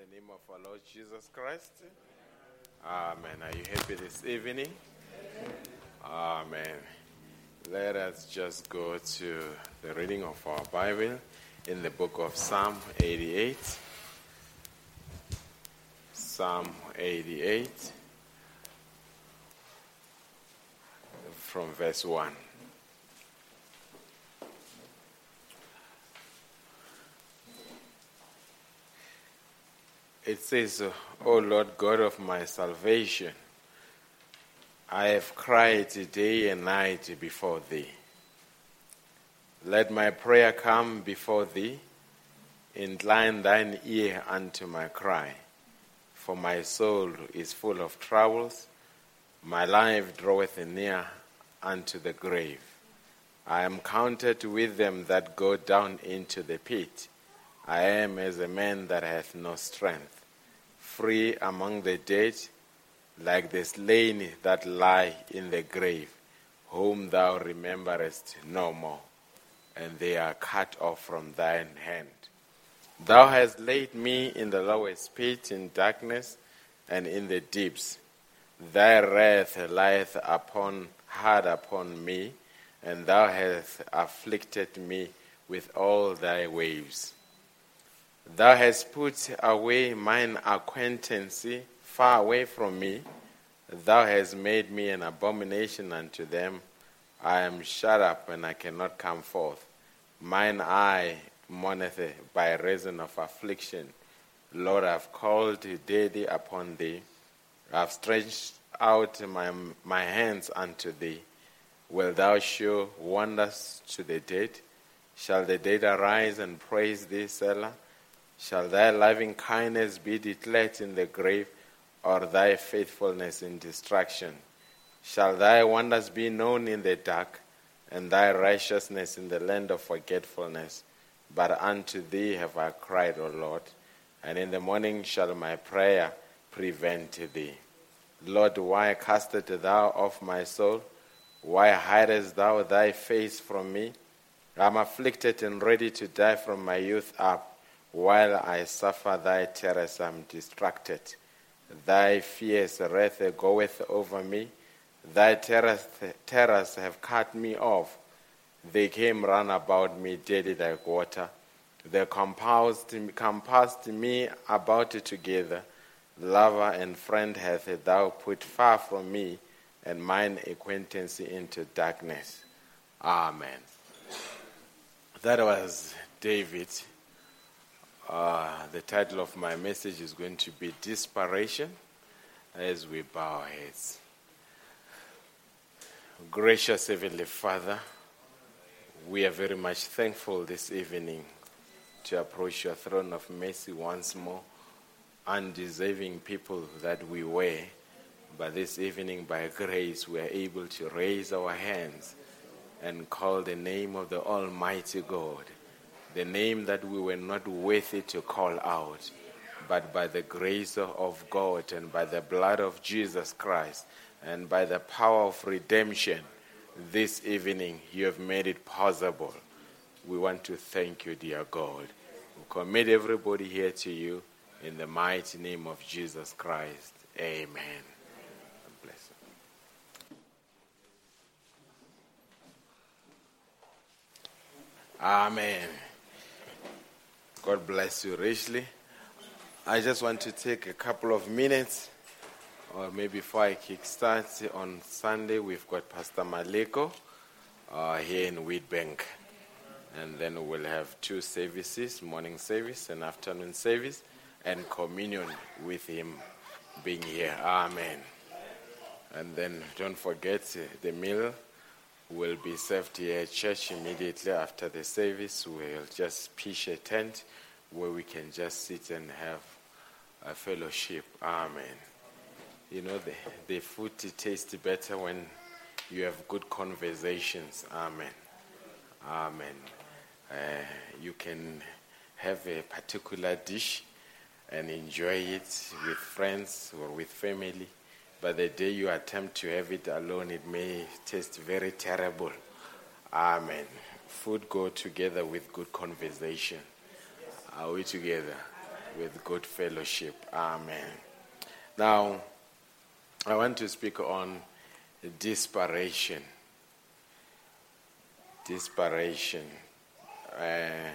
the name of our Lord Jesus Christ. Amen. Are you happy this evening? Amen. Let us just go to the reading of our Bible in the book of Psalm 88. Psalm 88 from verse 1. It says, O Lord God of my salvation, I have cried day and night before thee. Let my prayer come before thee. Incline thine ear unto my cry. For my soul is full of troubles. My life draweth near unto the grave. I am counted with them that go down into the pit. I am as a man that hath no strength, free among the dead, like the slain that lie in the grave, whom thou rememberest no more, and they are cut off from thine hand. Thou hast laid me in the lowest pit in darkness and in the deeps. Thy wrath lieth upon hard upon me, and thou hast afflicted me with all thy waves. Thou hast put away mine acquaintance far away from me. Thou hast made me an abomination unto them. I am shut up and I cannot come forth. Mine eye mourneth by reason of affliction. Lord, I have called daily upon thee. I have stretched out my, my hands unto thee. Wilt thou show wonders to the dead? Shall the dead arise and praise thee, Selah? Shall thy loving kindness be declared in the grave, or thy faithfulness in destruction? Shall thy wonders be known in the dark, and thy righteousness in the land of forgetfulness? But unto thee have I cried, O Lord, and in the morning shall my prayer prevent thee. Lord, why castest thou off my soul? Why hidest thou thy face from me? I am afflicted and ready to die from my youth up. While I suffer thy terrors, I am distracted. Thy fierce wrath goeth over me. Thy terrors, terrors have cut me off. They came round about me daily like water. They compassed, compassed me about together. Lover and friend hath thou put far from me, and mine acquaintance into darkness. Amen. That was David. Uh, the title of my message is going to be Desperation as we bow our heads. Gracious Heavenly Father, we are very much thankful this evening to approach your throne of mercy once more, undeserving people that we were. But this evening, by grace, we are able to raise our hands and call the name of the Almighty God, the name that we were not worthy to call out. But by the grace of God and by the blood of Jesus Christ and by the power of redemption, this evening you have made it possible. We want to thank you, dear God. We commit everybody here to you in the mighty name of Jesus Christ. Amen. Amen. God bless you richly. I just want to take a couple of minutes, or maybe before I kickstart, on Sunday we've got Pastor Maleko uh, here in Wheatbank. And then we'll have two services morning service and afternoon service, and communion with him being here. Amen. And then don't forget the meal will be served here at church immediately after the service. We'll just pitch a tent where we can just sit and have a fellowship. Amen. You know, the, the food tastes better when you have good conversations. Amen. Amen. Uh, you can have a particular dish and enjoy it with friends or with family. But the day you attempt to have it alone, it may taste very terrible. Amen. Food go together with good conversation. Are we together? With good fellowship. Amen. Now, I want to speak on desperation. Desperation. Uh,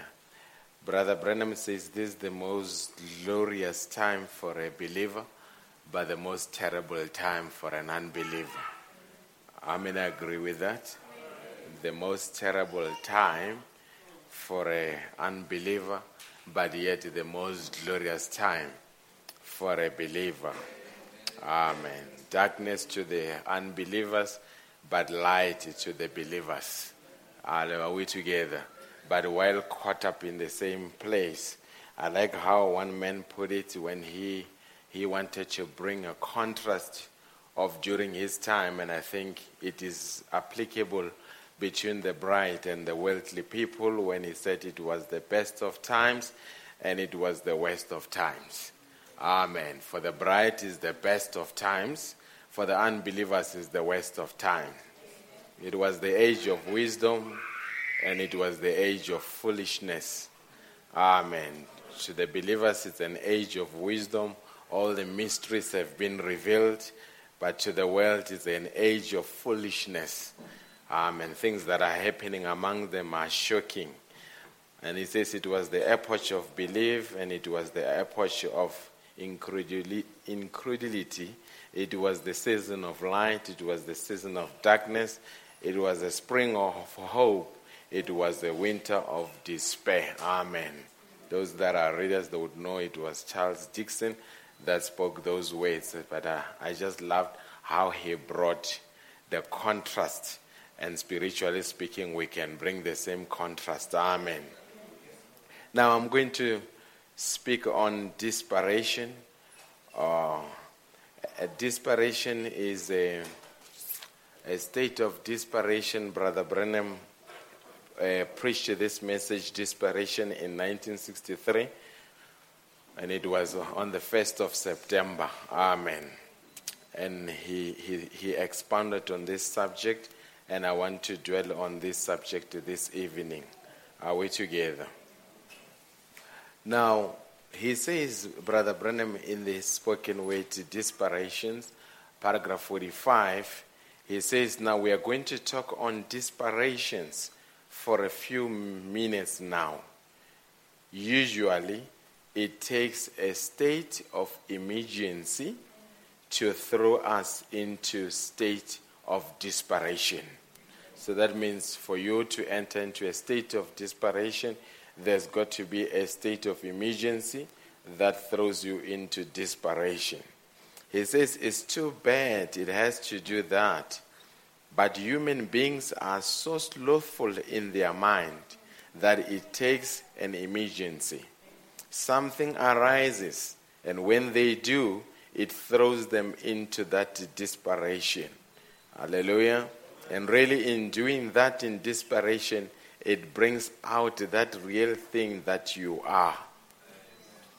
Brother Branham says this is the most glorious time for a believer, but the most terrible time for an unbeliever. I mean, I agree with that. The most terrible time for an unbeliever, but yet the most glorious time for a believer. Amen. Darkness to the unbelievers, but light to the believers. Are we together? But while caught up in the same place. I like how one man put it when he, he wanted to bring a contrast of during his time, and I think it is applicable between the bright and the wealthy people when he said it was the best of times and it was the worst of times. Amen. For the bright is the best of times, for the unbelievers is the worst of time. It was the age of wisdom and it was the age of foolishness. Amen. To the believers, it's an age of wisdom. All the mysteries have been revealed, but to the world, it's an age of foolishness. Um, and things that are happening among them are shocking. And he says it was the epoch of belief and it was the epoch of incredulity. It was the season of light. It was the season of darkness. It was a spring of hope. It was the winter of despair. Amen. Those that are readers, they would know it was Charles Dickens that spoke those words. But uh, I just loved how he brought the contrast and spiritually speaking, we can bring the same contrast. Amen. Now I'm going to speak on desperation. Uh, desperation is a, a, state of desperation. Brother Branham uh, preached this message, desperation, in 1963, and it was on the 1st of September. Amen. And he, he, he expanded on this subject and I want to dwell on this subject this evening. Are we together? Now, he says, Brother Branham, in the spoken word disparations, paragraph 45, he says, Now we are going to talk on disparations for a few minutes now. Usually, it takes a state of emergency to throw us into state of desperation. So that means for you to enter into a state of desperation, there's got to be a state of emergency that throws you into desperation. He says it's too bad it has to do that. But human beings are so slothful in their mind that it takes an emergency. Something arises, and when they do, it throws them into that desperation. Hallelujah. And really, in doing that in desperation, it brings out that real thing that you are.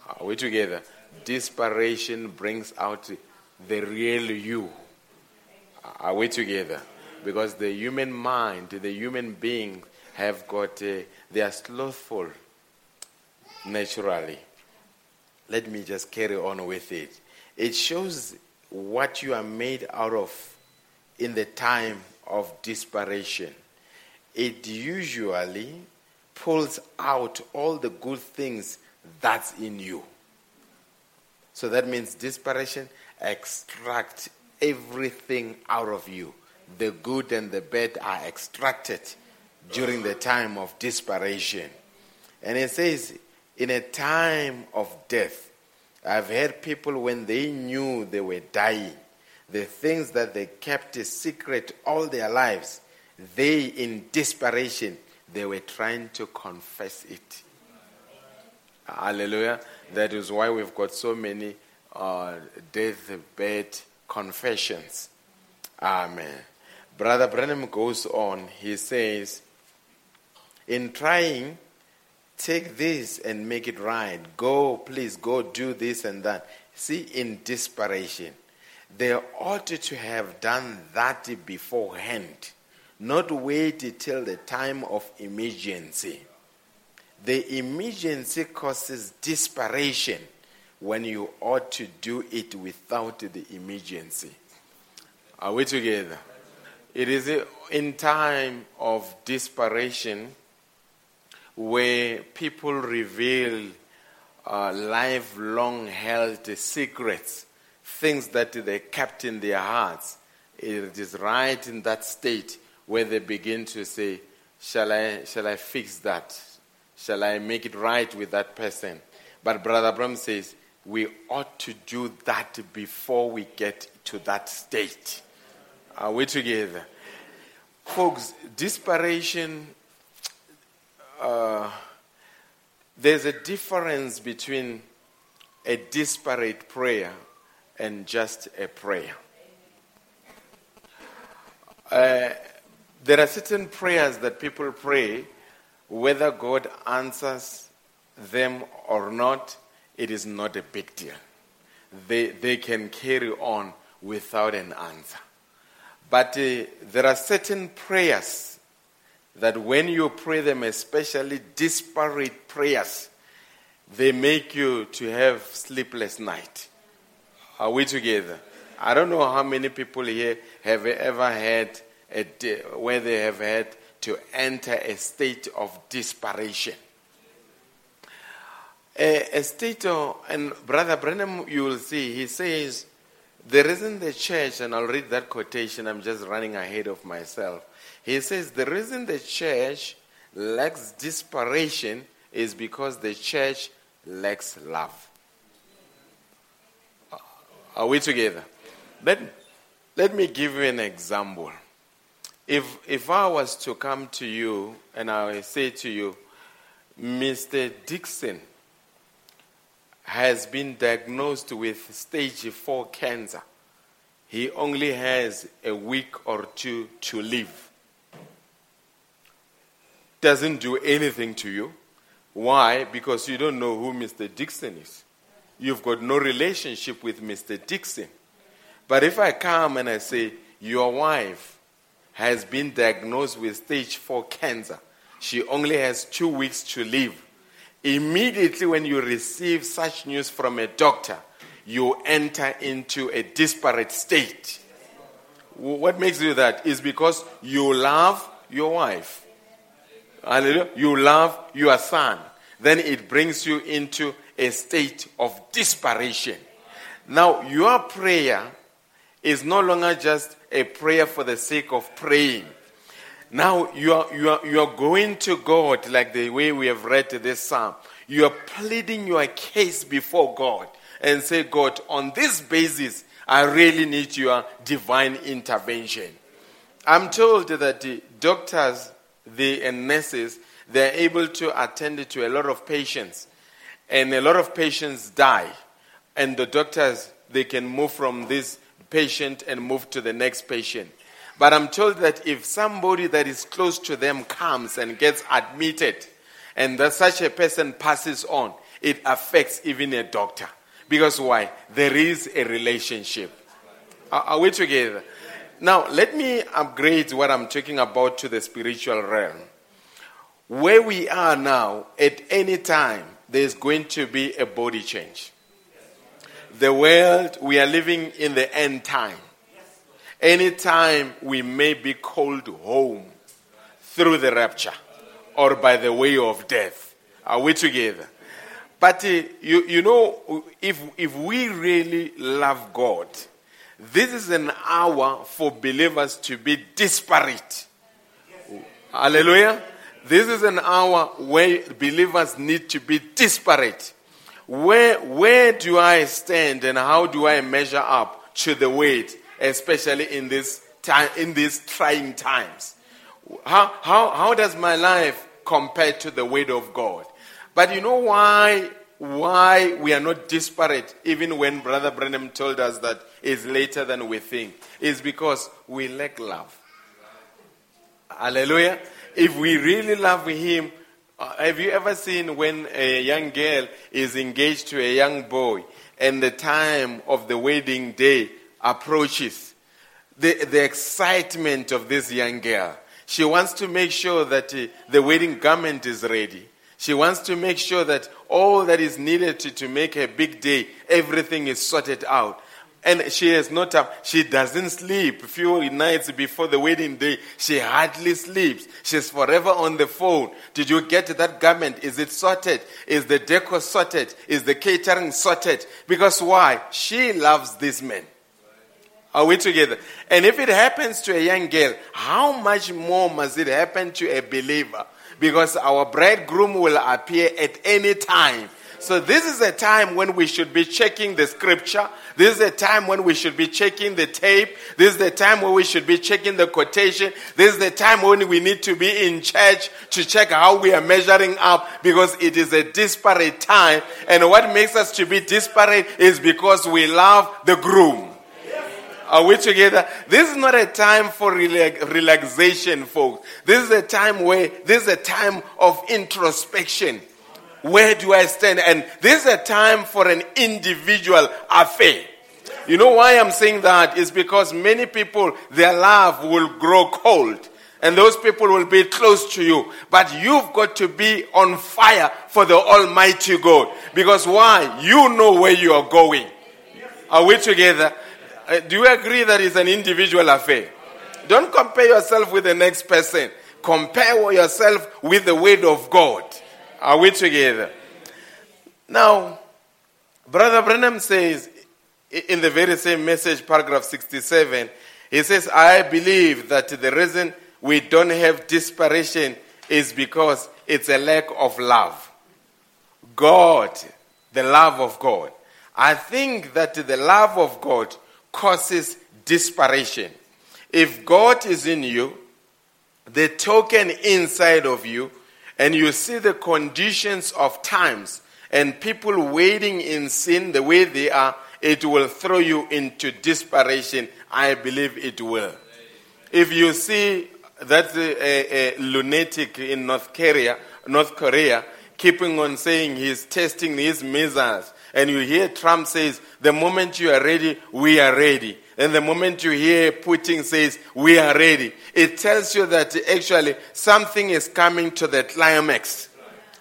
Are we together? Desperation brings out the real you. Are we together? Because the human mind, the human being, have got, uh, they are slothful naturally. Let me just carry on with it. It shows what you are made out of in the time of desperation. It usually pulls out all the good things that's in you. So that means desperation extracts everything out of you. The good and the bad are extracted during the time of desperation. And it says, in a time of death, I've heard people when they knew they were dying, the things that they kept a secret all their lives, they, in desperation, they were trying to confess it. Hallelujah. That is why we've got so many uh, deathbed confessions. Amen. Brother Branham goes on, he says, in trying, take this and make it right. Go, please, go do this and that. See, in desperation. They ought to have done that beforehand, not wait till the time of emergency. the emergency causes desperation when you ought to do it without the emergency. Are we together? It is in time of desperation where people reveal uh, lifelong held secrets, things that they kept in their hearts. It is right in that state where they begin to say, Shall I, shall I fix that? Shall I make it right with that person? But Brother Branham says, we ought to do that before we get to that state. Are we together? Folks, desperation, uh, there's a difference between a disparate prayer and just a prayer. Uh, there are certain prayers that people pray, whether God answers them or not, it is not a big deal. They, they can carry on without an answer. But uh, there are certain prayers that when you pray them, especially disparate prayers, they make you to have sleepless night. Are we together? I don't know how many people here have ever had a, day where they have had to enter a state of desperation. A, a state of, and Brother Branham, you will see, he says, the reason the church, and I'll read that quotation, I'm just running ahead of myself. He says, the reason the church lacks desperation is because the church lacks love. Are we together? Let, let me give you an example. If, if I was to come to you and I say to you, Mr. Dixon, has been diagnosed with stage 4 cancer. He only has a week or two to live. Doesn't do anything to you. Why? Because you don't know who Mr. Dixon is. You've got no relationship with Mr. Dixon. But if I come and I say, Your wife has been diagnosed with stage 4 cancer, she only has two weeks to live Immediately, when you receive such news from a doctor, you enter into a disparate state. What makes you that is because you love your wife. Hallelujah. You love your son. Then it brings you into a state of desperation. Now, your prayer is no longer just a prayer for the sake of praying. Now you are, you, are, you are going to God like the way we have read this psalm. You are pleading your case before God and say, God, on this basis, I really need your divine intervention. I'm told that the doctors the, and nurses, they're able to attend to a lot of patients. And a lot of patients die. And the doctors, they can move from this patient and move to the next patient. But I'm told that if somebody that is close to them comes and gets admitted, and that such a person passes on, it affects even a doctor. Because why? There is a relationship. Are, are we together? Now, let me upgrade what I'm talking about to the spiritual realm. Where we are now, at any time, there's going to be a body change. The world, we are living in the end time. Anytime we may be called home through the rapture or by the way of death. Are we together? But uh, you, you know, if, if we really love God, this is an hour for believers to be disparate. Hallelujah. This is an hour where believers need to be disparate. Where, where do I stand and how do I measure up to the weight? especially in this time, in these trying times. How, how, how does my life compare to the word of God? But you know why, why we are not disparate, even when Brother Branham told us that it's later than we think, is because we lack love. Hallelujah. If we really love Him, uh, have you ever seen when a young girl is engaged to a young boy and the time of the wedding day approaches, the, the excitement of this young girl. She wants to make sure that uh, the wedding garment is ready. She wants to make sure that all that is needed to, to make a big day, everything is sorted out. And she has no time. She doesn't sleep. A few nights before the wedding day, she hardly sleeps. She's forever on the phone. Did you get that garment? Is it sorted? Is the decor sorted? Is the catering sorted? Because why? She loves this man. Are we together? And if it happens to a young girl, how much more must it happen to a believer? Because our bridegroom will appear at any time. So this is a time when we should be checking the scripture. This is a time when we should be checking the tape. This is the time when we should be checking the quotation. This is the time when we need to be in church to check how we are measuring up because it is a disparate time. And what makes us to be disparate is because we love the groom. Are we together? This is not a time for relaxation, folks. This is a time where this is a time of introspection. Where do I stand? And this is a time for an individual affair. You know why I'm saying that? Is because many people, their love will grow cold. And those people will be close to you. But you've got to be on fire for the Almighty God. Because why? You know where you are going. Are we together? Uh, do you agree that it's an individual affair? Don't compare yourself with the next person. Compare yourself with the Word of God. Are we together? Now, Brother Branham says in the very same message, paragraph 67, he says, I believe that the reason we don't have desperation is because it's a lack of love. God, the love of God. I think that the love of God causes desperation. If God is in you, the token inside of you and you see the conditions of times and people waiting in sin the way they are, it will throw you into desperation. I believe it will. If you see that a, a, lunatic in North Korea, North Korea, keeping on saying he's testing his missiles, and you hear Trump says, the moment you are ready, we are ready. And the moment you hear Putin says, we are ready, it tells you that actually something is coming to the climax.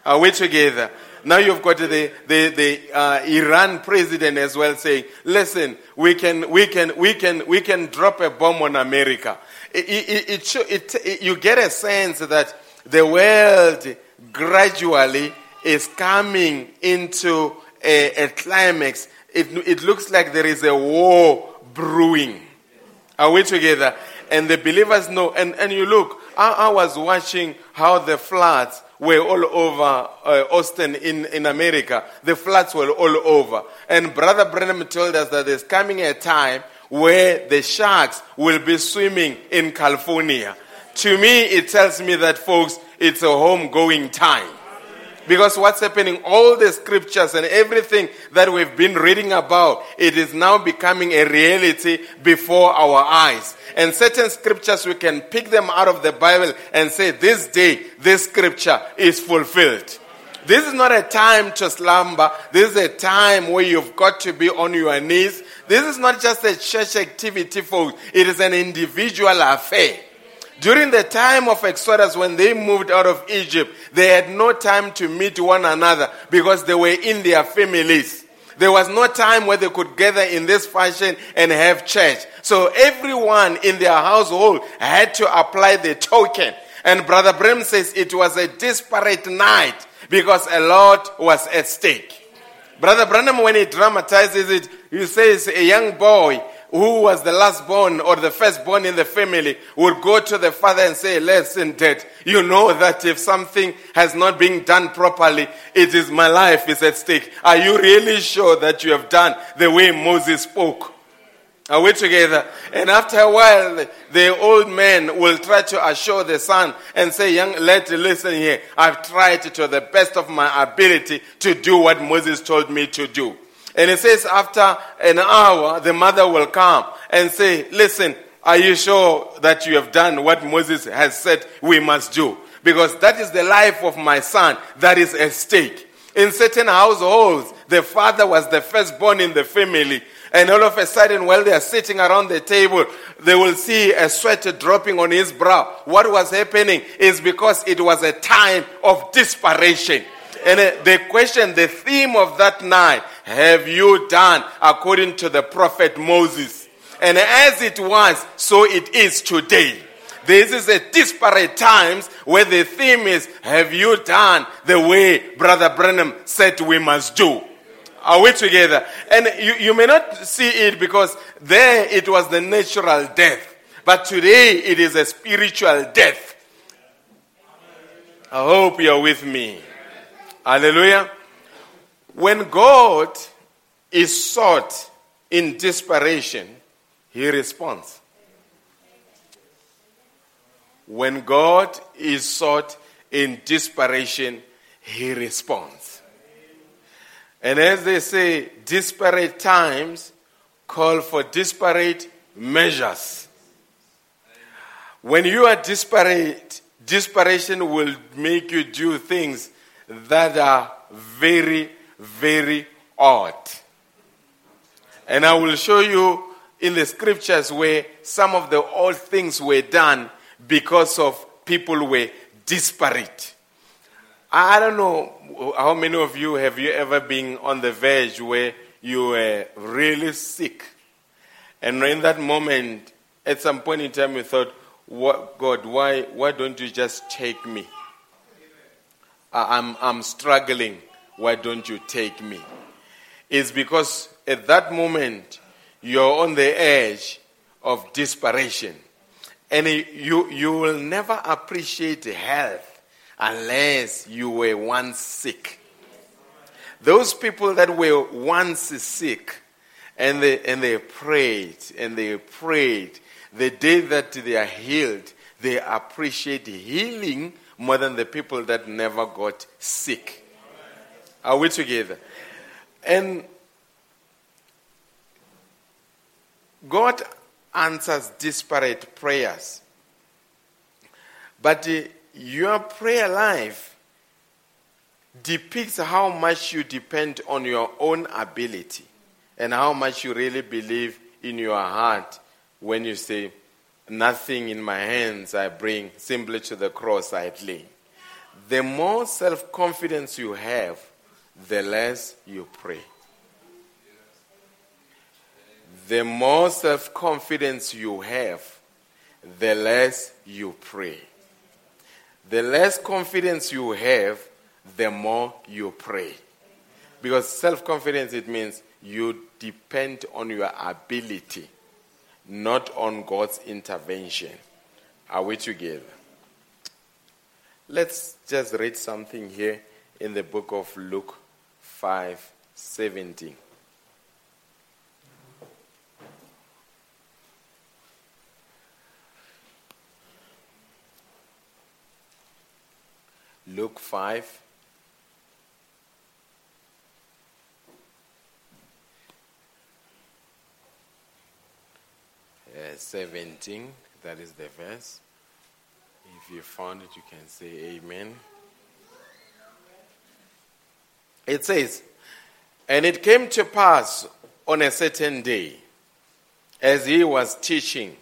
Are we together? Now you've got the, the, the uh, Iran president as well saying, listen, we can, we can, we can, we can drop a bomb on America. It, it, it, it, you get a sense that the world gradually is coming into a, a climax. It, it looks like there is a war brewing. Are we together? And the believers know. And, and you look, I, I was watching how the floods were all over uh, Austin in, in America. The floods were all over. And Brother Branham told us that there's coming a time where the sharks will be swimming in California. To me, it tells me that, folks, it's a homegoing time. Because what's happening, all the scriptures and everything that we've been reading about, it is now becoming a reality before our eyes. And certain scriptures, we can pick them out of the Bible and say, this day, this scripture is fulfilled. This is not a time to slumber. This is a time where you've got to be on your knees. This is not just a church activity, folks. It is an individual affair. During the time of Exodus, when they moved out of Egypt, they had no time to meet one another because they were in their families. There was no time where they could gather in this fashion and have church. So everyone in their household had to apply the token. And Brother Branham says it was a disparate night because a lot was at stake. Brother Branham, when he dramatizes it, he says a young boy who was the last born or the first born in the family would go to the father and say, Listen, dad, you know that if something has not been done properly, it is my life is at stake. Are you really sure that you have done the way Moses spoke? Are we together? And after a while, the old man will try to assure the son and say, Young lad, listen here. I've tried to the best of my ability to do what Moses told me to do. And it says, after an hour, the mother will come and say, Listen, are you sure that you have done what Moses has said we must do? Because that is the life of my son that is at stake. In certain households, the father was the firstborn in the family. And all of a sudden, while they are sitting around the table, they will see a sweat dropping on his brow. What was happening is because it was a time of desperation. And uh, the question, the theme of that night, have you done according to the prophet Moses? And as it was, so it is today. This is a disparate times where the theme is, have you done the way Brother Branham said we must do? Are we together? And you, you may not see it because there it was the natural death. But today it is a spiritual death. I hope you're with me. Hallelujah. When God is sought in desperation, he responds. When God is sought in desperation, he responds. And as they say, disparate times call for disparate measures. When you are disparate, desperation will make you do things that are very, very odd. And I will show you in the scriptures where some of the old things were done because of people were disparate. I don't know how many of you have you ever been on the verge where you were really sick. And in that moment, at some point in time, you thought, what, God, why, why don't you just take me? I'm, I'm struggling. Why don't you take me? It's because at that moment, you're on the edge of desperation. And you, you will never appreciate health unless you were once sick. Those people that were once sick and they, and they prayed and they prayed, the day that they are healed, they appreciate healing more than the people that never got sick. Are we together? And God answers disparate prayers. But uh, your prayer life depicts how much you depend on your own ability and how much you really believe in your heart when you say, Nothing in my hands I bring, simply to the cross I lay. The more self confidence you have, the less you pray. The more self confidence you have, the less you pray. The less confidence you have, the more you pray. Because self confidence, it means you depend on your ability, not on God's intervention. Are we together? Let's just read something here in the book of Luke 5 17. Luke 5. Uh, 17, that is the verse. If you found it, you can say amen. It says, And it came to pass on a certain day, as he was teaching,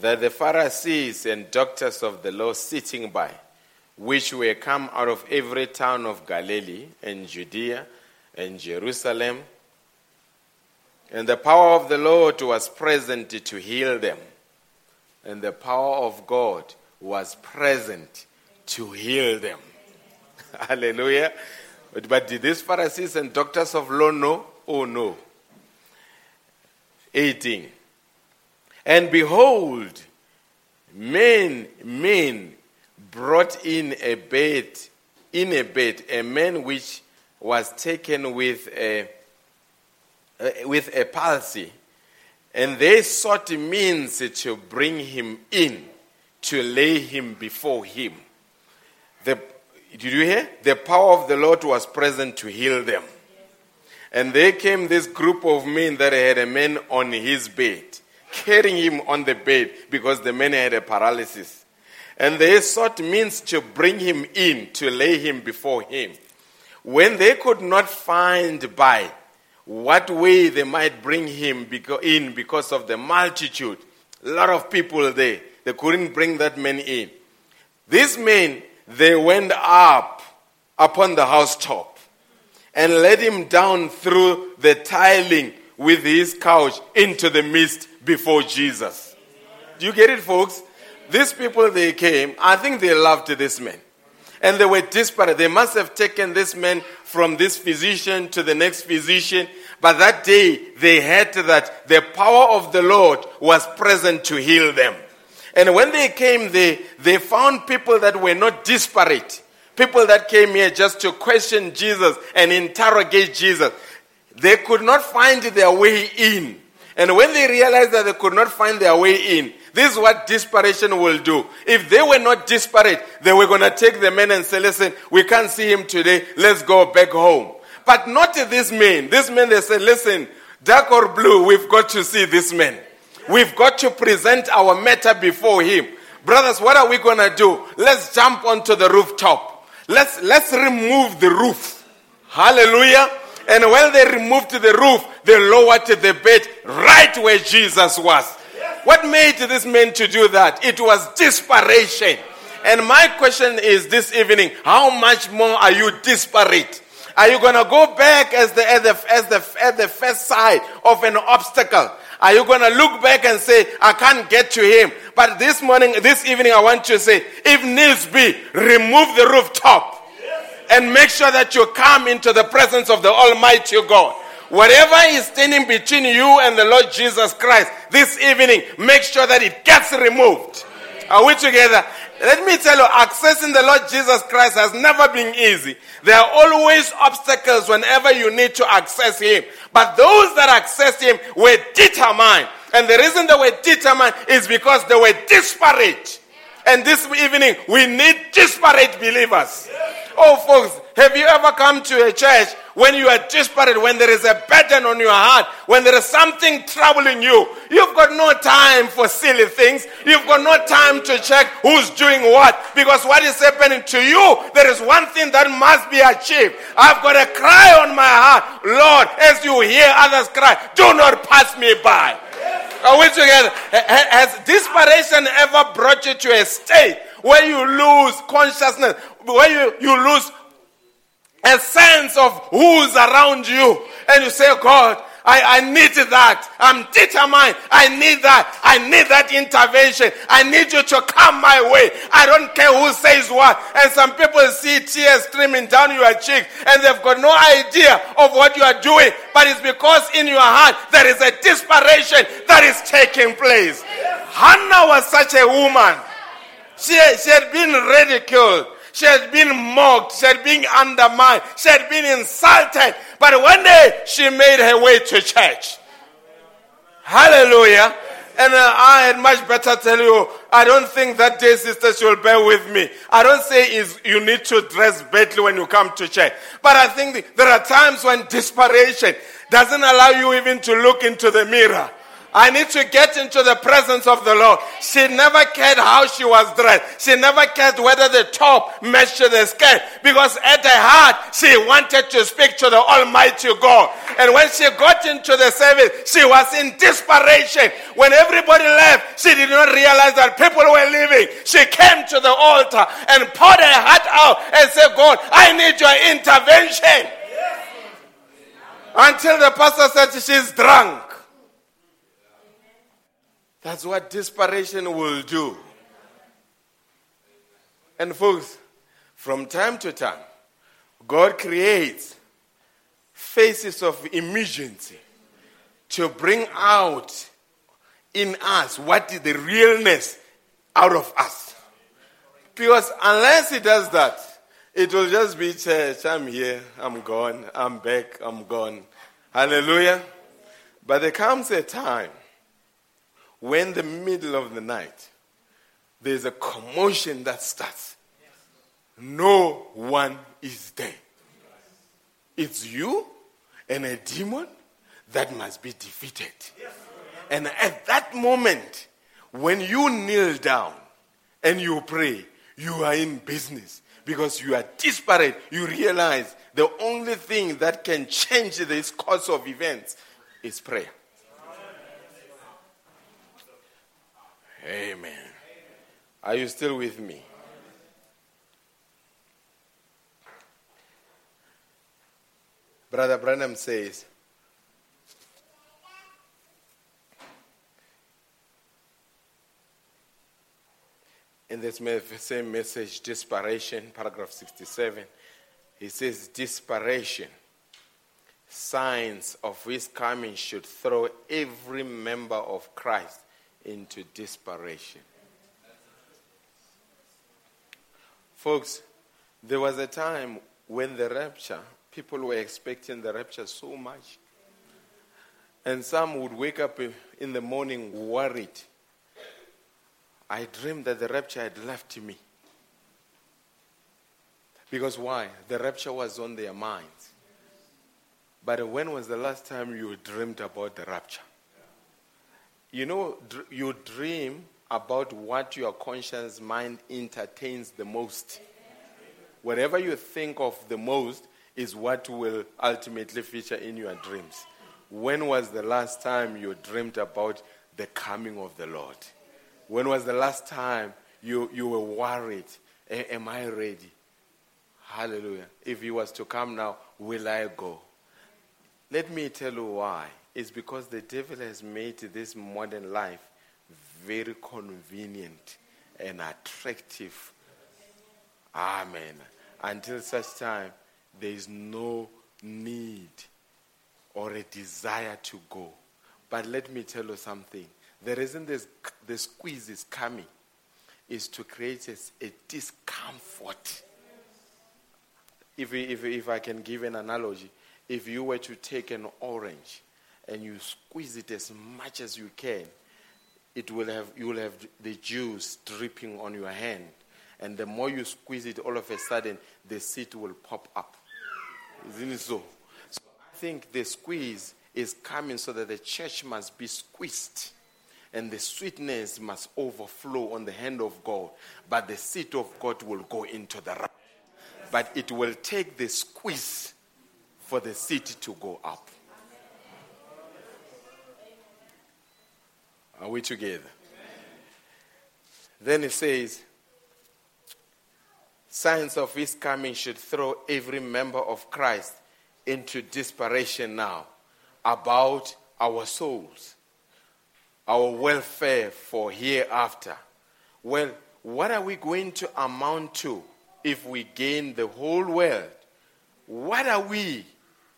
that the Pharisees and doctors of the law sitting by, which were come out of every town of Galilee and Judea and Jerusalem. And the power of the Lord was present to heal them. And the power of God was present to heal them. Hallelujah. But, but did these Pharisees and doctors of law know? Oh no. 18. And behold, men, men brought in a bed, in a bed, a man which was taken with a, uh, with a palsy, and they sought means to bring him in, to lay him before him. Did you hear? The power of the Lord was present to heal them. And there came this group of men that had a man on his bed, carrying him on the bed because the man had a paralysis. And they sought means to bring him in, to lay him before him. When they could not find by what way they might bring him in because of the multitude. A lot of people there. They couldn't bring that man in. This men, they went up upon the housetop and let him down through the tiling with his couch into the mist before Jesus. Do you get it, folks? These people, they came. I think they loved this man. And they were desperate. They must have taken this man from this physician to the next physician. But that day, they heard that the power of the Lord was present to heal them. And when they came there, they found people that were not disparate. People that came here just to question Jesus and interrogate Jesus. They could not find their way in. And when they realized that they could not find their way in, this is what desperation will do. If they were not desperate, they were going to take the men and say, listen, we can't see him today. Let's go back home. But not this man. This man, they said, listen, dark or blue, we've got to see this man. We've got to present our matter before him. Brothers, what are we going to do? Let's jump onto the rooftop. Let's, let's remove the roof. Hallelujah. And when they removed the roof, they lowered the bed right where Jesus was. What made this man to do that? It was desperation. And my question is this evening, how much more are you desperate? Are you going to go back as the, as the, as the, as the first side of an obstacle? Are you going to look back and say, I can't get to him? But this morning, this evening, I want you to say, if needs be, remove the rooftop and make sure that you come into the presence of the Almighty God. Whatever is standing between you and the Lord Jesus Christ this evening, make sure that it gets removed. Are we together? Let me tell you, accessing the Lord Jesus Christ has never been easy. There are always obstacles whenever you need to access Him. But those that access Him were determined. And the reason they were determined is because they were disparate. And this evening, we need disparate believers. Oh, folks, have you ever come to a church when you are desperate, when there is a burden on your heart, when there is something troubling you? You've got no time for silly things. You've got no time to check who's doing what. Because what is happening to you, there is one thing that must be achieved. I've got a cry on my heart. Lord, as you hear others cry, do not pass me by. Are we together? Has desperation ever brought you to a state where you lose consciousness, where you, you lose a sense of who's around you, and you say, God, I, I need that. I'm determined. I need that. I need that intervention. I need you to come my way. I don't care who says what. And some people see tears streaming down your cheek and they've got no idea of what you are doing. But it's because in your heart there is a desperation that is taking place. Hannah was such a woman. She, she had been ridiculed. She had been mocked. She had been undermined. She had been insulted. But one day she made her way to church. Hallelujah. And uh, I had much better tell you, I don't think that day, sisters, you'll bear with me. I don't say is you need to dress badly when you come to church. But I think there are times when desperation doesn't allow you even to look into the mirror. I need to get into the presence of the Lord. She never cared how she was dressed. She never cared whether the top matched the skirt because at her heart, she wanted to speak to the Almighty God. And when she got into the service, she was in desperation. When everybody left, she did not realize that people were leaving. She came to the altar and poured her heart out and said, God, I need your intervention. Until the pastor said she's drunk. That's what desperation will do. And folks, from time to time, God creates phases of emergency to bring out in us what is the realness out of us. Because unless He does that, it will just be church. I'm here, I'm gone, I'm back, I'm gone. Hallelujah. But there comes a time when the middle of the night there's a commotion that starts, no one is there. It's you and a demon that must be defeated. And at that moment, when you kneel down and you pray, you are in business because you are desperate. You realize the only thing that can change this course of events is prayer. Amen. Are you still with me? Brother Branham says, in this same message, Desperation, paragraph 67, he says, Desperation, signs of his coming should throw every member of Christ into desperation. Folks, there was a time when the rapture, people were expecting the rapture so much. And some would wake up in the morning worried. I dreamed that the rapture had left me. Because why? The rapture was on their minds. But when was the last time you dreamed about the rapture? You know, you dream about what your conscious mind entertains the most. Whatever you think of the most is what will ultimately feature in your dreams. When was the last time you dreamed about the coming of the Lord? When was the last time you, you were worried? Am I ready? Hallelujah. If he was to come now, will I go? Let me tell you why. It's because the devil has made this modern life very convenient and attractive. Amen. Until such time, there is no need or a desire to go. But let me tell you something. The reason this, the squeeze is coming is to create a, a discomfort. If, if, if I can give an analogy, if you were to take an orange and you squeeze it as much as you can, it will have, you will have the juice dripping on your hand. And the more you squeeze it, all of a sudden, the seed will pop up. Isn't it so? So I think the squeeze is coming so that the church must be squeezed and the sweetness must overflow on the hand of God. But the seed of God will go into the rock. But it will take the squeeze for the seed to go up. Are we together? Then it says, signs of his coming should throw every member of Christ into desperation now about our souls, our welfare for hereafter. Well, what are we going to amount to if we gain the whole world? What are we?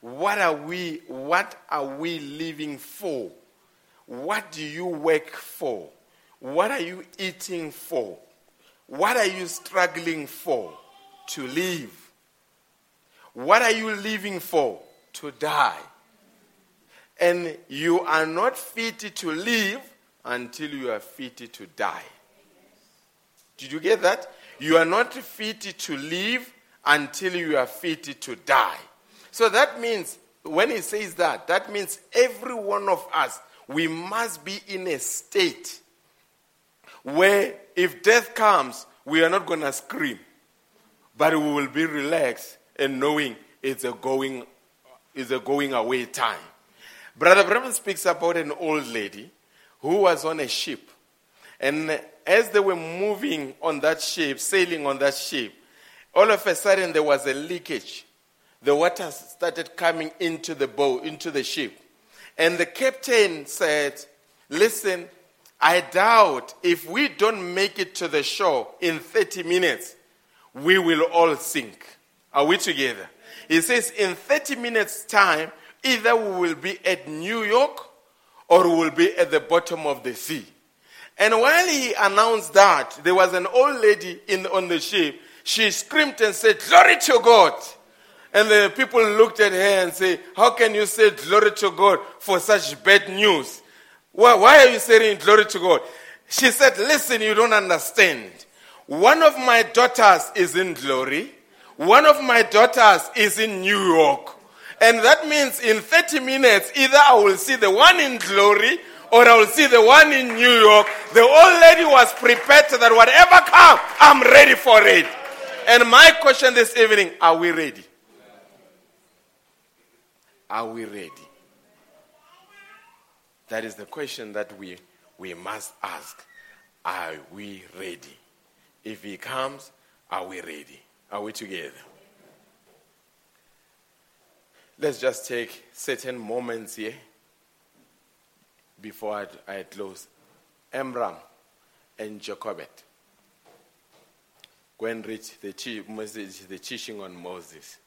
What are we? What are we living for? What do you work for? What are you eating for? What are you struggling for? To live. What are you living for? To die. And you are not fit to live until you are fit to die. Did you get that? You are not fit to live until you are fit to die. So that means, when he says that, that means every one of us we must be in a state where if death comes, we are not going to scream, but we will be relaxed and knowing it's a going, it's a going away time. Brother Branham speaks about an old lady who was on a ship. And as they were moving on that ship, sailing on that ship, all of a sudden there was a leakage. The water started coming into the boat, into the ship. And the captain said, Listen, I doubt if we don't make it to the shore in 30 minutes, we will all sink. Are we together? He says, In 30 minutes' time, either we will be at New York or we will be at the bottom of the sea. And while he announced that, there was an old lady in, on the ship. She screamed and said, Glory to God. And the people looked at her and say, How can you say glory to God for such bad news? Why, why are you saying glory to God? She said, Listen, you don't understand. One of my daughters is in glory. One of my daughters is in New York. And that means in 30 minutes, either I will see the one in glory or I will see the one in New York. The old lady was prepared that whatever comes, I'm ready for it. And my question this evening are we ready? Are we ready? That is the question that we, we must ask. Are we ready? If he comes, are we ready? Are we together? Let's just take certain moments here before I, I close. Amram and Jochebed. Go and read the, message, the teaching on Moses.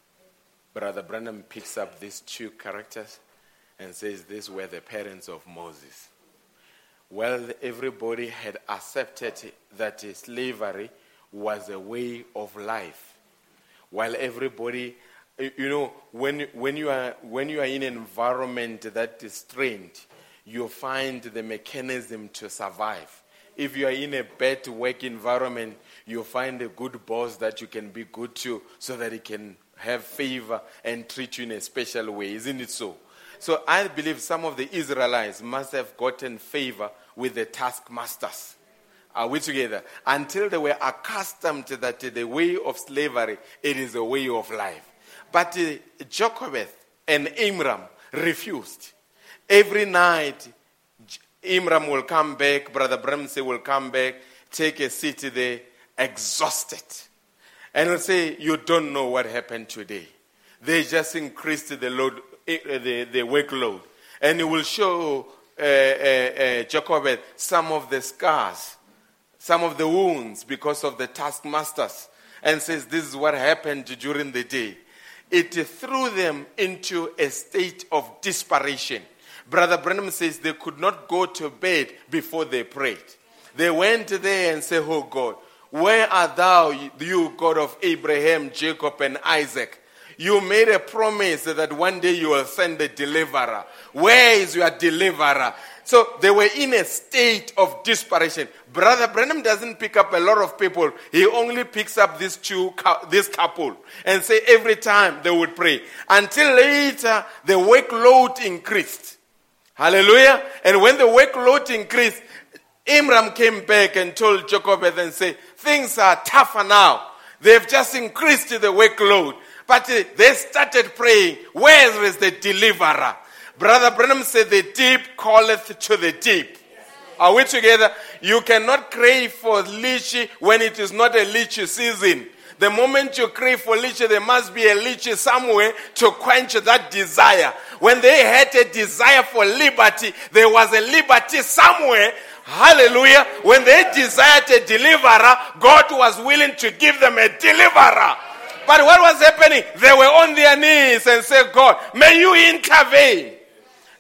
Brother Branham picks up these two characters and says these were the parents of Moses. Well, everybody had accepted that slavery was a way of life. While everybody, you know, when, when, you are, when you are in an environment that is strained, you find the mechanism to survive. If you are in a bad work environment, you find a good boss that you can be good to so that he can have favor and treat you in a special way. Isn't it so? So I believe some of the Israelites must have gotten favor with the taskmasters. Are we together? Until they were accustomed to that the way of slavery, it is a way of life. But uh, Jochebed and Imram refused. Every night, Imram will come back, Brother Bramsey will come back, take a seat there, exhausted. And will say, You don't know what happened today. They just increased the load, eh, the, the workload. And he will show uh, uh, uh, some of the scars, some of the wounds because of the taskmasters, and says, This is what happened during the day. It threw them into a state of desperation. Brother Branham says they could not go to bed before they prayed. They went there and said, Oh God, where art thou, you God of Abraham, Jacob, and Isaac? You made a promise that one day you will send a deliverer. Where is your deliverer? So they were in a state of desperation. Brother Branham doesn't pick up a lot of people. He only picks up these two, this couple, and say every time they would pray. Until later, the workload increased. Hallelujah. And when the workload increased, Imram came back and told Jochebed and said, things are tougher now. They've just increased the workload. But uh, they started praying, where is the deliverer? Brother Branham said, the deep calleth to the deep. Are we together? You cannot crave for lychee when it is not a lychee season. The moment you crave for lychee, there must be a lychee somewhere to quench that desire. When they had a desire for liberty, there was a liberty somewhere. Hallelujah. When they desired a deliverer, God was willing to give them a deliverer. But what was happening? They were on their knees and said, God, may you intervene.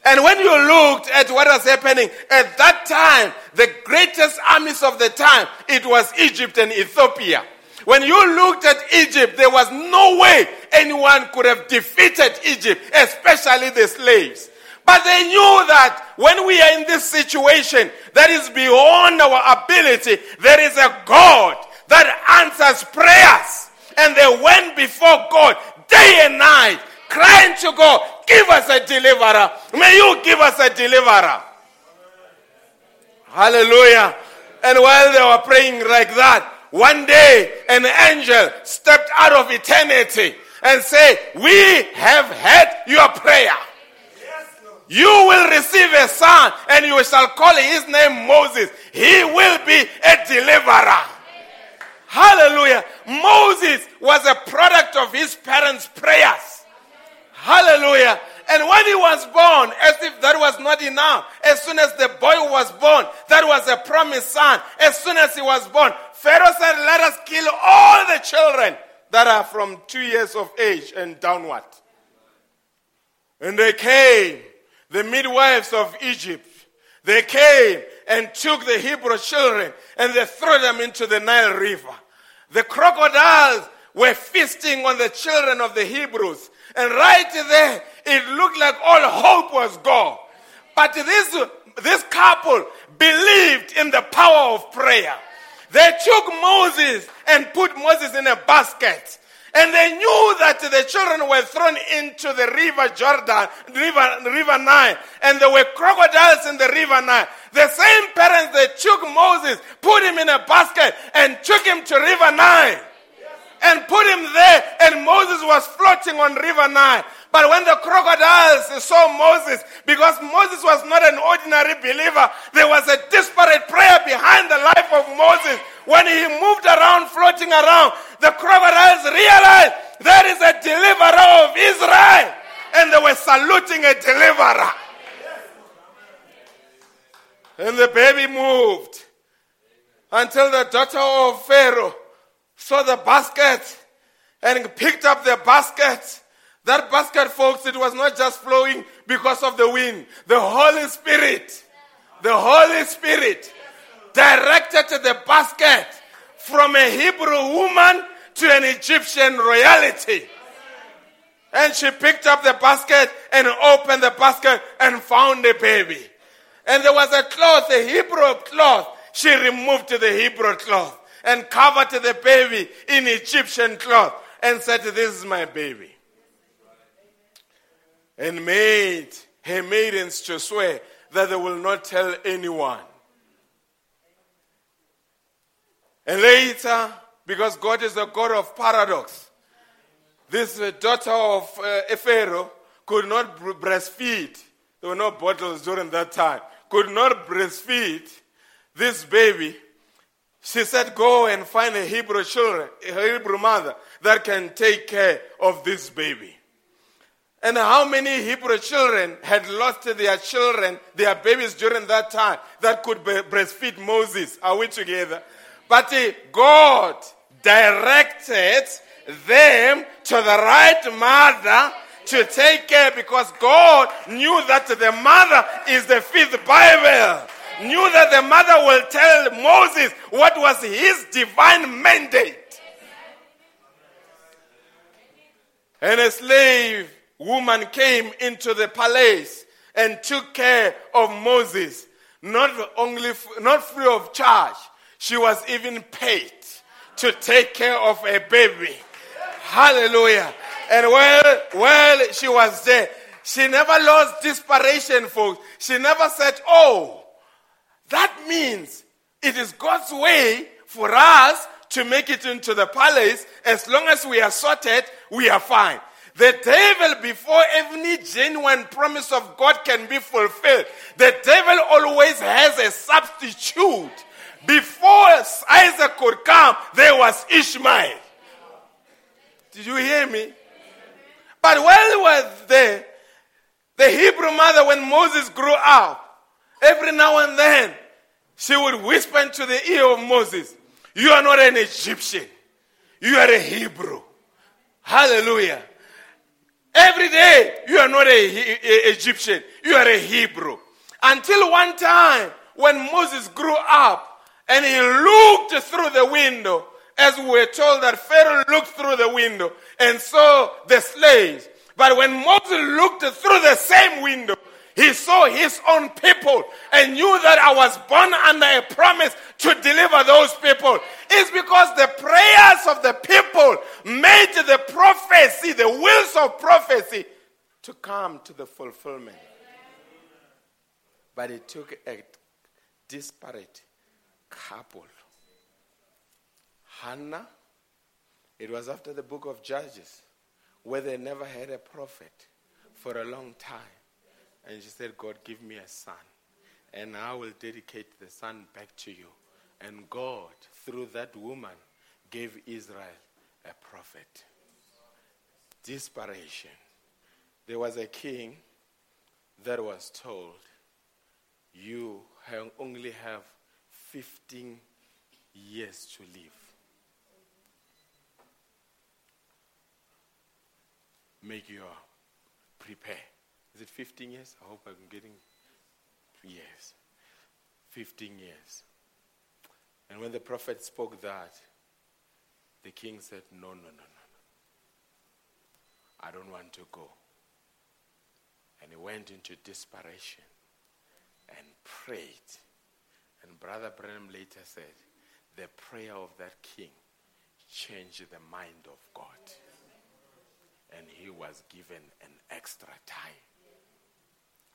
And when you looked at what was happening at that time, the greatest armies of the time, it was Egypt and Ethiopia. When you looked at Egypt, there was no way anyone could have defeated Egypt, especially the slaves. But they knew that when we are in this situation that is beyond our ability, there is a God that answers prayers. And they went before God day and night, crying to God, Give us a deliverer. May you give us a deliverer. Hallelujah. And while they were praying like that, one day an angel stepped out of eternity and said, We have heard your prayer. You will receive a son, and you shall call his name Moses. He will be a deliverer. Hallelujah. Moses was a product of his parents' prayers. Hallelujah. And when he was born, as if that was not enough, as soon as the boy was born, that was a promised son. As soon as he was born, Pharaoh said, Let us kill all the children that are from two years of age and downward. And they came, the midwives of Egypt, they came and took the Hebrew children and they threw them into the Nile River. The crocodiles were feasting on the children of the Hebrews. And right there, it looked like all hope was gone. But this, this couple believed in the power of prayer. They took Moses and put Moses in a basket. And they knew that the children were thrown into the river Jordan, river, river Nile, and there were crocodiles in the river Nile. The same parents that took Moses, put him in a basket, and took him to river Nile. And put him there, and Moses was floating on River Nile. But when the crocodiles saw Moses, because Moses was not an ordinary believer, there was a desperate prayer behind the life of Moses. When he moved around, floating around, the crocodiles realized there is a deliverer of Israel. And they were saluting a deliverer. And the baby moved until the daughter of Pharaoh saw the basket and picked up the basket. That basket, folks, it was not just flowing because of the wind. The Holy Spirit, the Holy Spirit directed the basket from a Hebrew woman to an Egyptian royalty. And she picked up the basket and opened the basket and found the baby. And there was a cloth, a Hebrew cloth. She removed the Hebrew cloth and covered the baby in Egyptian cloth and said, This is my baby. And made her maidens to swear that they will not tell anyone. And later, because God is a God of paradox, this daughter of uh, Pharaoh could not breastfeed. There were no bottles during that time. Could not breastfeed this baby she said, Go and find a Hebrew children, a Hebrew mother that can take care of this baby. And how many Hebrew children had lost their children, their babies during that time that could breastfeed Moses? Are we together? But eh, God directed them to the right mother to take care because God knew that the mother is the fifth Bible knew that the mother will tell Moses what was his divine mandate. And a slave woman came into the palace and took care of Moses, not only not free of charge, she was even paid to take care of a baby. Hallelujah. And while, while she was there, she never lost desperation, folks. She never said, Oh, that means it is God's way for us to make it into the palace. As long as we are sorted, we are fine. The devil, before any genuine promise of God can be fulfilled, the devil always has a substitute. Before Isaac could come, there was Ishmael. Did you hear me? But while he was there, the Hebrew mother, when Moses grew up, every now and then, she would whisper into the ear of Moses, You are not an Egyptian, you are a Hebrew. Hallelujah. Every day, you are not a, Egyptian, you are a Hebrew. Until one time, when Moses grew up and he looked through the window, as we were told that Pharaoh looked through the window and saw the slaves. But when Moses looked through the same window, he saw his own people and knew that I was born under a promise to deliver those people. It's because the prayers of the people made the prophecy, the wills of prophecy, to come to the fulfillment. But it took a disparate couple. Hannah, it was after the book of Judges, where they never had a prophet for a long time. And she said, God, give me a son. And I will dedicate the son back to you. And God, through that woman, gave Israel a prophet. Desperation. There was a king that was told, You only have 15 years to live. Make your prepare. Is it 15 years? I hope I'm getting years. 15 years. And when the prophet spoke that, the king said, No, no, no, no, no. I don't want to go. And he went into desperation and prayed. And Brother Branham later said, The prayer of that king changed the mind of God. And he was given an extra time.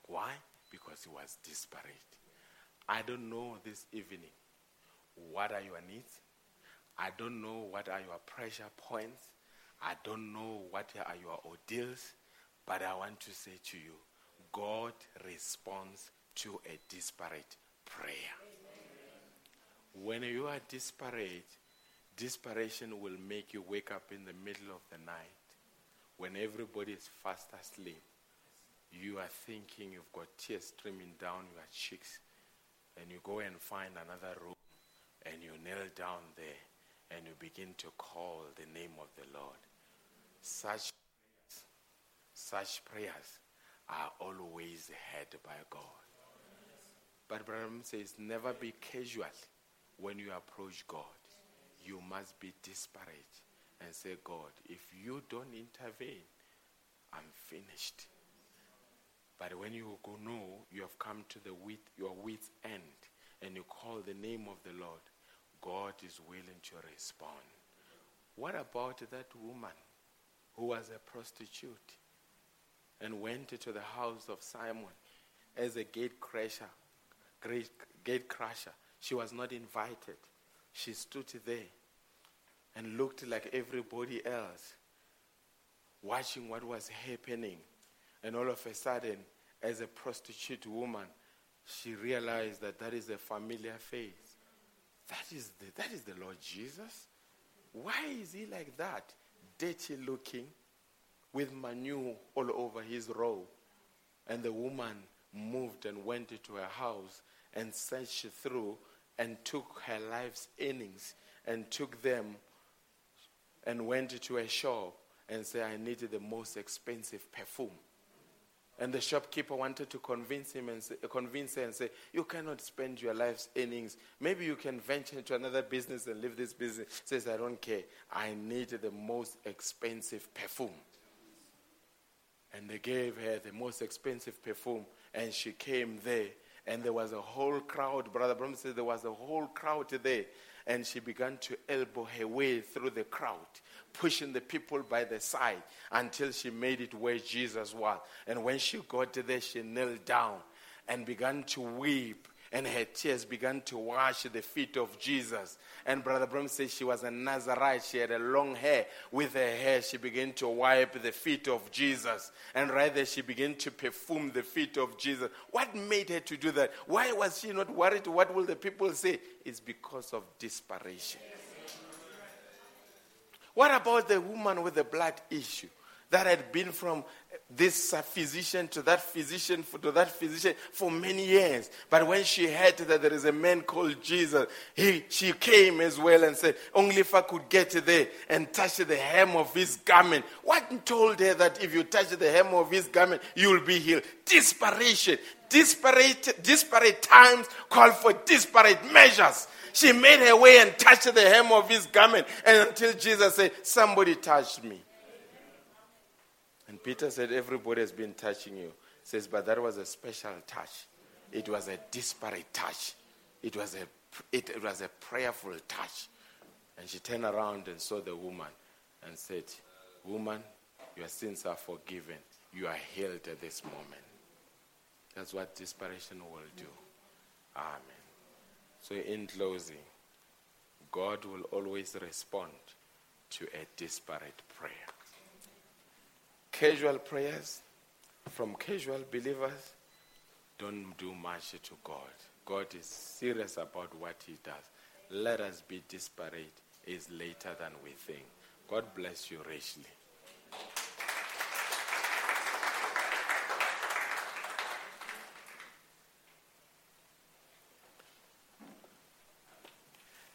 Why? Because he was desperate. I don't know this evening what are your needs. I don't know what are your pressure points. I don't know what are your ordeals. But I want to say to you, God responds to a disparate prayer. When you are disparate, desperation will make you wake up in the middle of the night when everybody is fast asleep. You are thinking you've got tears streaming down your cheeks, and you go and find another room, and you kneel down there, and you begin to call the name of the Lord. Such such prayers are always heard by God. But Branham says, never be casual when you approach God. You must be disparate and say, God, if you don't intervene, I'm finished. But when you go know you have come to the wit, your wit's end and you call the name of the Lord, God is willing to respond. What about that woman who was a prostitute and went to the house of Simon as a gate crasher, great gate? She was not invited. She stood there and looked like everybody else, watching what was happening. And all of a sudden, as a prostitute woman, she realized that that is a familiar face. That is the, that is the Lord Jesus. Why is he like that? Dirty looking, with manure all over his robe. And the woman moved and went into her house and searched through and took her life's earnings and took them and went to a shop and said, I needed the most expensive perfume. And the shopkeeper wanted to convince him and say, convince her and say, "You cannot spend your life's earnings. Maybe you can venture into another business and leave this business." Says, "I don't care. I need the most expensive perfume." And they gave her the most expensive perfume, and she came there, and there was a whole crowd. Brother Bram said there was a whole crowd there, and she began to elbow her way through the crowd pushing the people by the side until she made it where Jesus was. And when she got there, she knelt down and began to weep. And her tears began to wash the feet of Jesus. And Brother Bram says she was a Nazarite. She had a long hair. With her hair, she began to wipe the feet of Jesus. And right there, she began to perfume the feet of Jesus. What made her to do that? Why was she not worried? What will the people say? It's because of desperation. What about the woman with the blood issue that had been from this uh, physician to that physician to that physician for many years? But when she heard that there is a man called Jesus, he, she came as well and said, Only if I could get there and touch the hem of his garment. What told her that if you touch the hem of his garment, you'll be healed? Desperation. Disparate, disparate times call for disparate measures. She made her way and touched the hem of his garment. And until Jesus said, Somebody touched me. Peter said, Everybody has been touching you. Says, but that was a special touch. It was a disparate touch. It was a, it, it was a prayerful touch. And she turned around and saw the woman and said, Woman, your sins are forgiven. You are healed at this moment. That's what desperation will do. Amen. So, in closing, God will always respond to a disparate prayer. Casual prayers from casual believers don't do much to God. God is serious about what He does. Let us be disparate is later than we think. God bless you richly.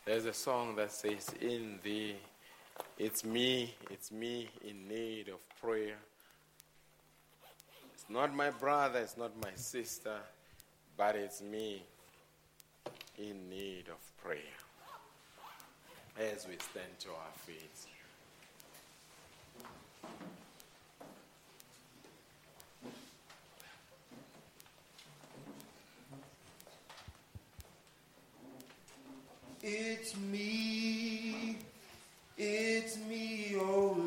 There's a song that says, In the, it's me, it's me in need of prayer. It's not my brother, it's not my sister, but it's me in need of prayer. As we stand to our feet. It's me, it's me, oh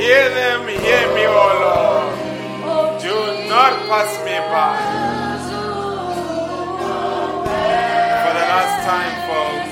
Hear them, hear me, O oh Lord. Do not pass me by. For the last time, folks.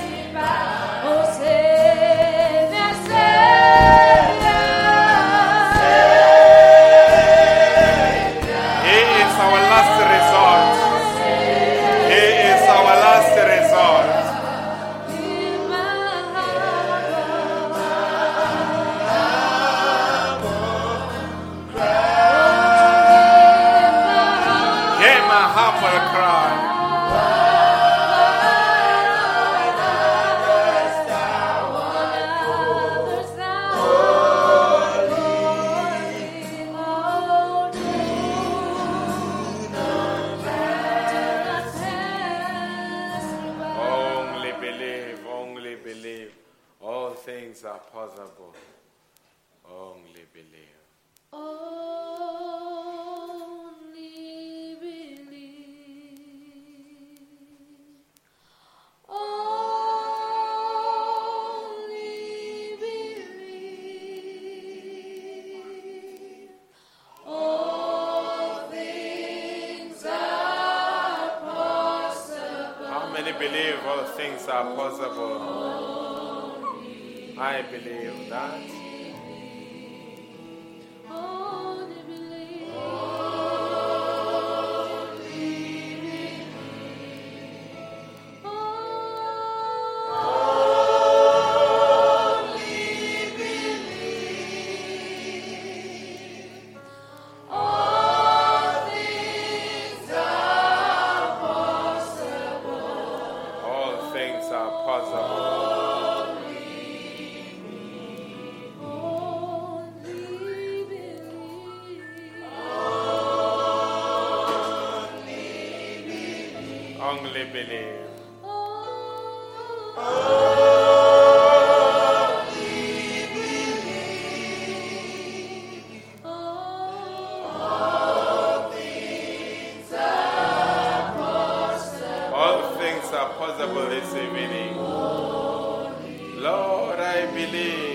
Lord,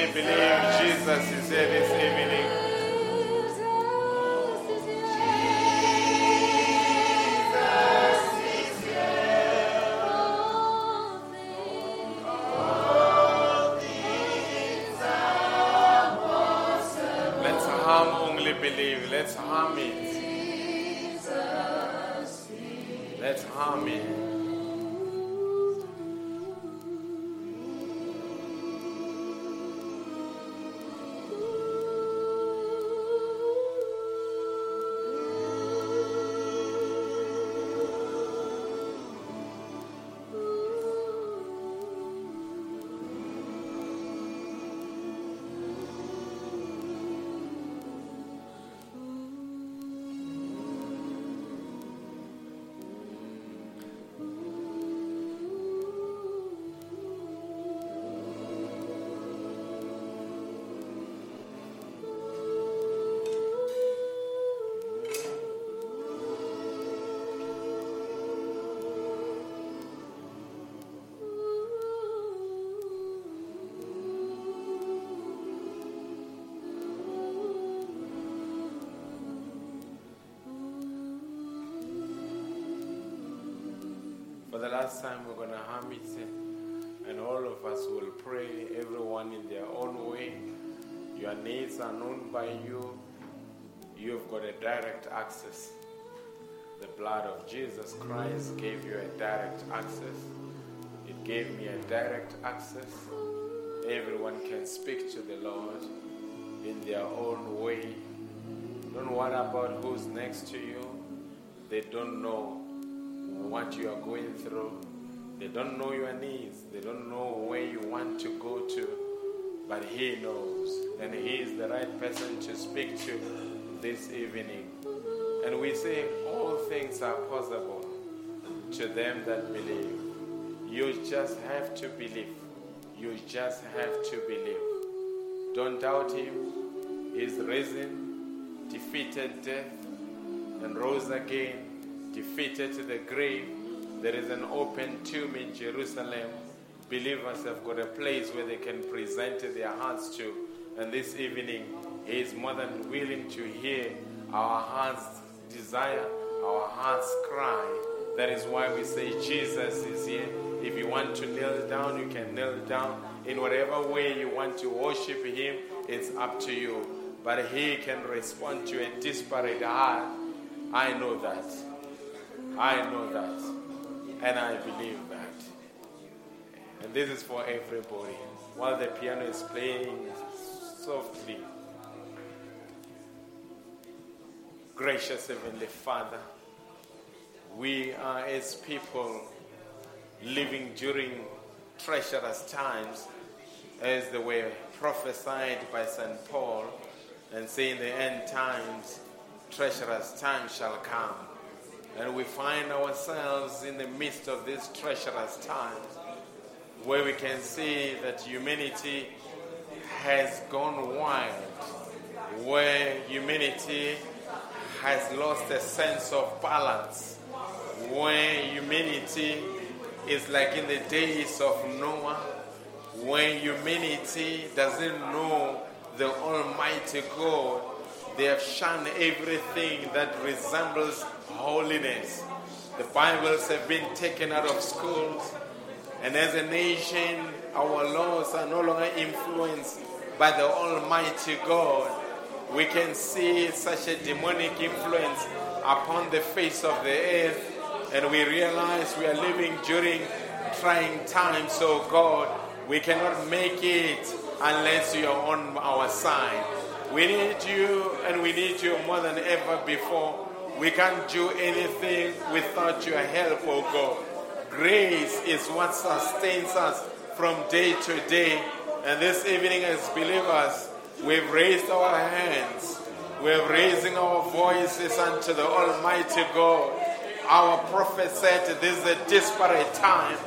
many believe Jesus is here this evening? Believe. Let's hum it. Let's hum it. The last time, we're going to hum it, and all of us will pray, everyone in their own way. Your needs are known by you. You've got a direct access. The blood of Jesus Christ gave you a direct access. It gave me a direct access. Everyone can speak to the Lord in their own way. Don't worry about who's next to you. They don't know what you are going through. They don't know your needs. They don't know where you want to go to. But He knows. And He is the right person to speak to this evening. And we say, All things are possible to them that believe. You just have to believe. You just have to believe. Don't doubt Him. He's risen, defeated death, and rose again defeated the grave. There is an open tomb in Jerusalem. Believers have got a place where they can present their hearts to. And this evening, He is more than willing to hear our hearts' desire, our hearts' cry That is why we say Jesus is here. If you want to kneel down, you can kneel down. In whatever way you want to worship Him, it's up to you. But He can respond to a disparate heart. I know that. I know that. And I believe that. And this is for everybody. While the piano is playing softly, gracious Heavenly Father, we are as people living during treacherous times, as they were prophesied by St. Paul, and saying the end times, treacherous times shall come. And we find ourselves in the midst of these treacherous times where we can see that humanity has gone wild, where humanity has lost a sense of balance, where humanity is like in the days of Noah, when humanity doesn't know the Almighty God, they have shunned everything that resembles holiness. The Bibles have been taken out of schools, and as a nation, our laws are no longer influenced by the Almighty God. We can see such a demonic influence upon the face of the earth, and we realize we are living during trying times, so God, we cannot make it unless you are on our side. We need you, and we need you more than ever before. We can't do anything without your help, oh God. Grace is what sustains us from day to day. And this evening, as believers, we've raised our hands. We're raising our voices unto the Almighty God. Our prophet said this is a disparate time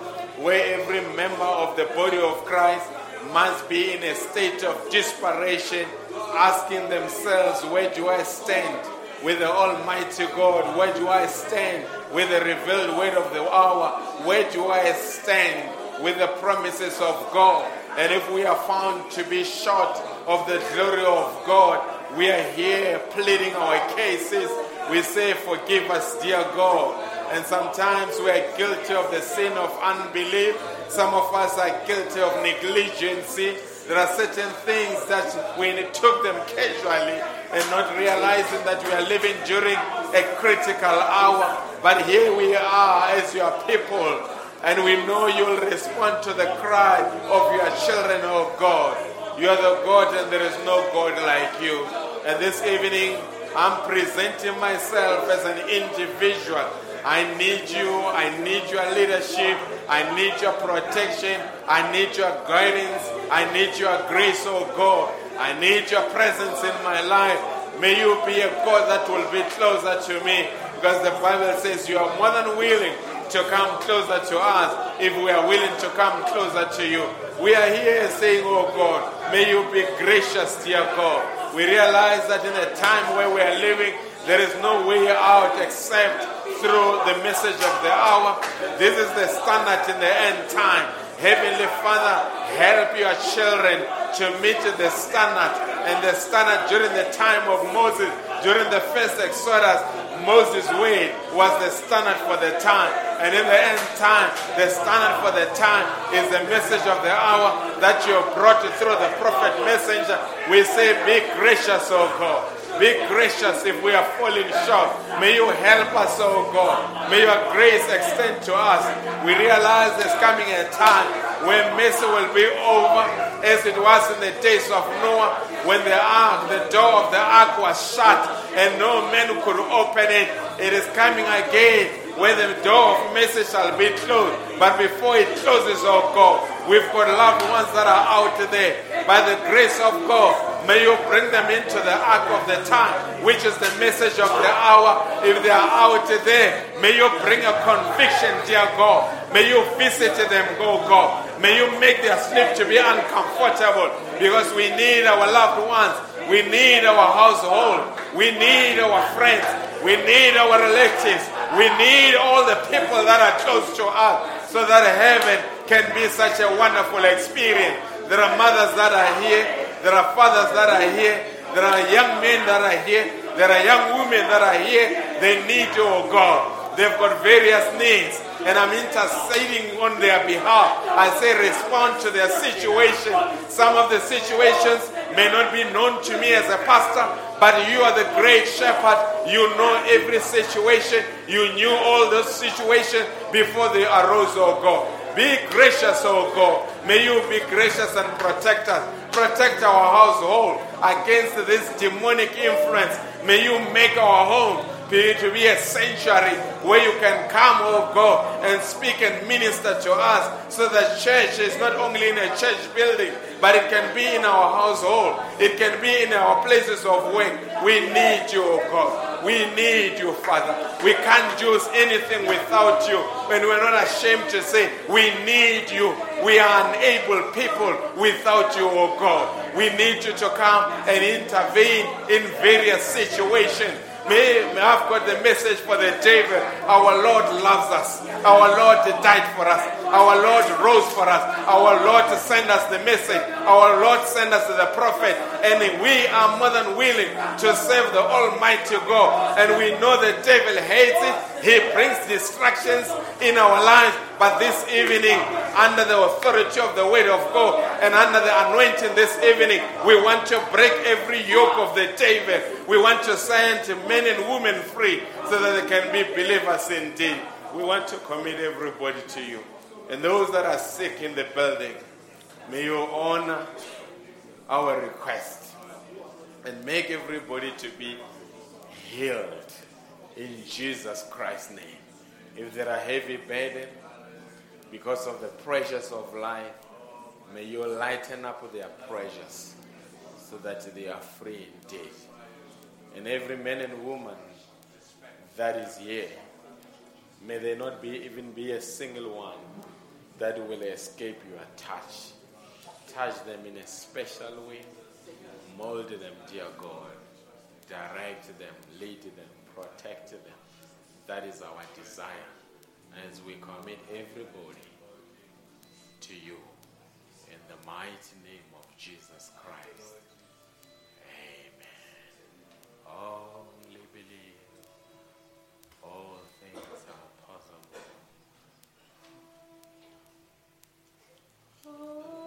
where every member of the body of Christ must be in a state of desperation, asking themselves, Where do I stand with the Almighty God? Where do I stand with the revealed word of the hour? Where do I stand with the promises of God? And if we are found to be short of the glory of God, we are here pleading our cases. We say, Forgive us, dear God. And sometimes we are guilty of the sin of unbelief. Some of us are guilty of negligency. There are certain things that we took them casually and not realizing that we are living during a critical hour. But here we are as your people, and we know you will respond to the cry of your children, oh God. You are the God, and there is no God like you. And this evening, I'm presenting myself as an individual. I need you. I need your leadership. I need your protection. I need your guidance. I need your grace, oh God. I need your presence in my life. May you be a God that will be closer to me. Because the Bible says you are more than willing to come closer to us if we are willing to come closer to you. We are here saying, Oh God, may you be gracious, dear God. We realize that in a time where we are living, there is no way out except through the message of the hour. This is the standard in the end time. Heavenly Father, help your children to meet the standard. And the standard during the time of Moses, during the first Exodus, Moses' way was the standard for the time. And in the end time, the standard for the time is the message of the hour that you have brought through the prophet messenger. We say, Be gracious, O God. Be gracious if we are falling short. May you help us, oh God. May your grace extend to us. We realize there's coming a time when mercy will be over as it was in the days of Noah when the ark, the door of the ark was shut and no man could open it. It is coming again when the door of mercy shall be closed. But before it closes, oh God, we've got loved ones that are out there. By the grace of God, may you bring them into the ark of the time, which is the message of the hour. If they are out there, may you bring a conviction, dear God. May you visit them, oh God. May you make their sleep to be uncomfortable because we need our loved ones. We need our household. We need our friends. We need our relatives. We need all the people that are close to us so that heaven can be such a wonderful experience. There are mothers that are here. There are fathers that are here. There are young men that are here. There are young women that are here. They need you, oh God. They've got various needs, and I'm interceding on their behalf. I say, respond to their situation. Some of the situations may not be known to me as a pastor, but you are the great shepherd. You know every situation. You knew all those situations before they arose, oh God. Be gracious, oh God. May you be gracious and protect us. Protect our household against this demonic influence. May you make our home be to be a sanctuary where you can come, oh God, and speak and minister to us. So that church is not only in a church building, but it can be in our household. It can be in our places of work. We need you, oh God. We need you, Father. We can't do anything without you. And we're not ashamed to say, we need you. We are unable people without you, oh God. We need you to come and intervene in various situations. May, I've got the message for the David. Our Lord loves us. Our Lord died for us. Our Lord rose for us. Our Lord to send us the message. Our Lord send us the prophet. And we are more than willing to serve the Almighty God. And we know the devil hates it. He brings distractions in our lives. But this evening, under the authority of the word of God and under the anointing this evening, we want to break every yoke of the devil. We want to set men and women free so that they can be believers indeed. We want to commit everybody to you. And those that are sick in the building, may you honor our request and make everybody to be healed in Jesus Christ's name. If there are heavy burden because of the pressures of life, may you lighten up their pressures so that they are free indeed. And every man and woman that is here, may there not be even be a single one that will escape your touch. Touch them in a special way. Mold them, dear God. Direct them, lead them, protect them. That is our desire as we commit everybody to you. In the mighty name of Jesus Christ. Amen. Only believe. All things are possible. Oh,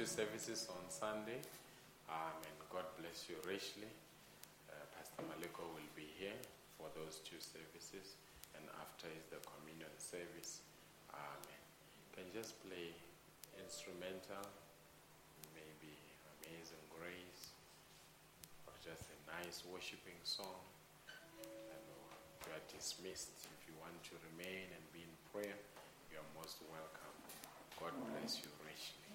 two services on Sunday. Um, and God bless you richly. Uh, Pastor Maliko will be here for those two services, and after is the communion service. Amen. Can you just play instrumental, maybe Amazing Grace, or just a nice worshiping song. And you are dismissed. If you want to remain and be in prayer, you are most welcome. God bless you richly.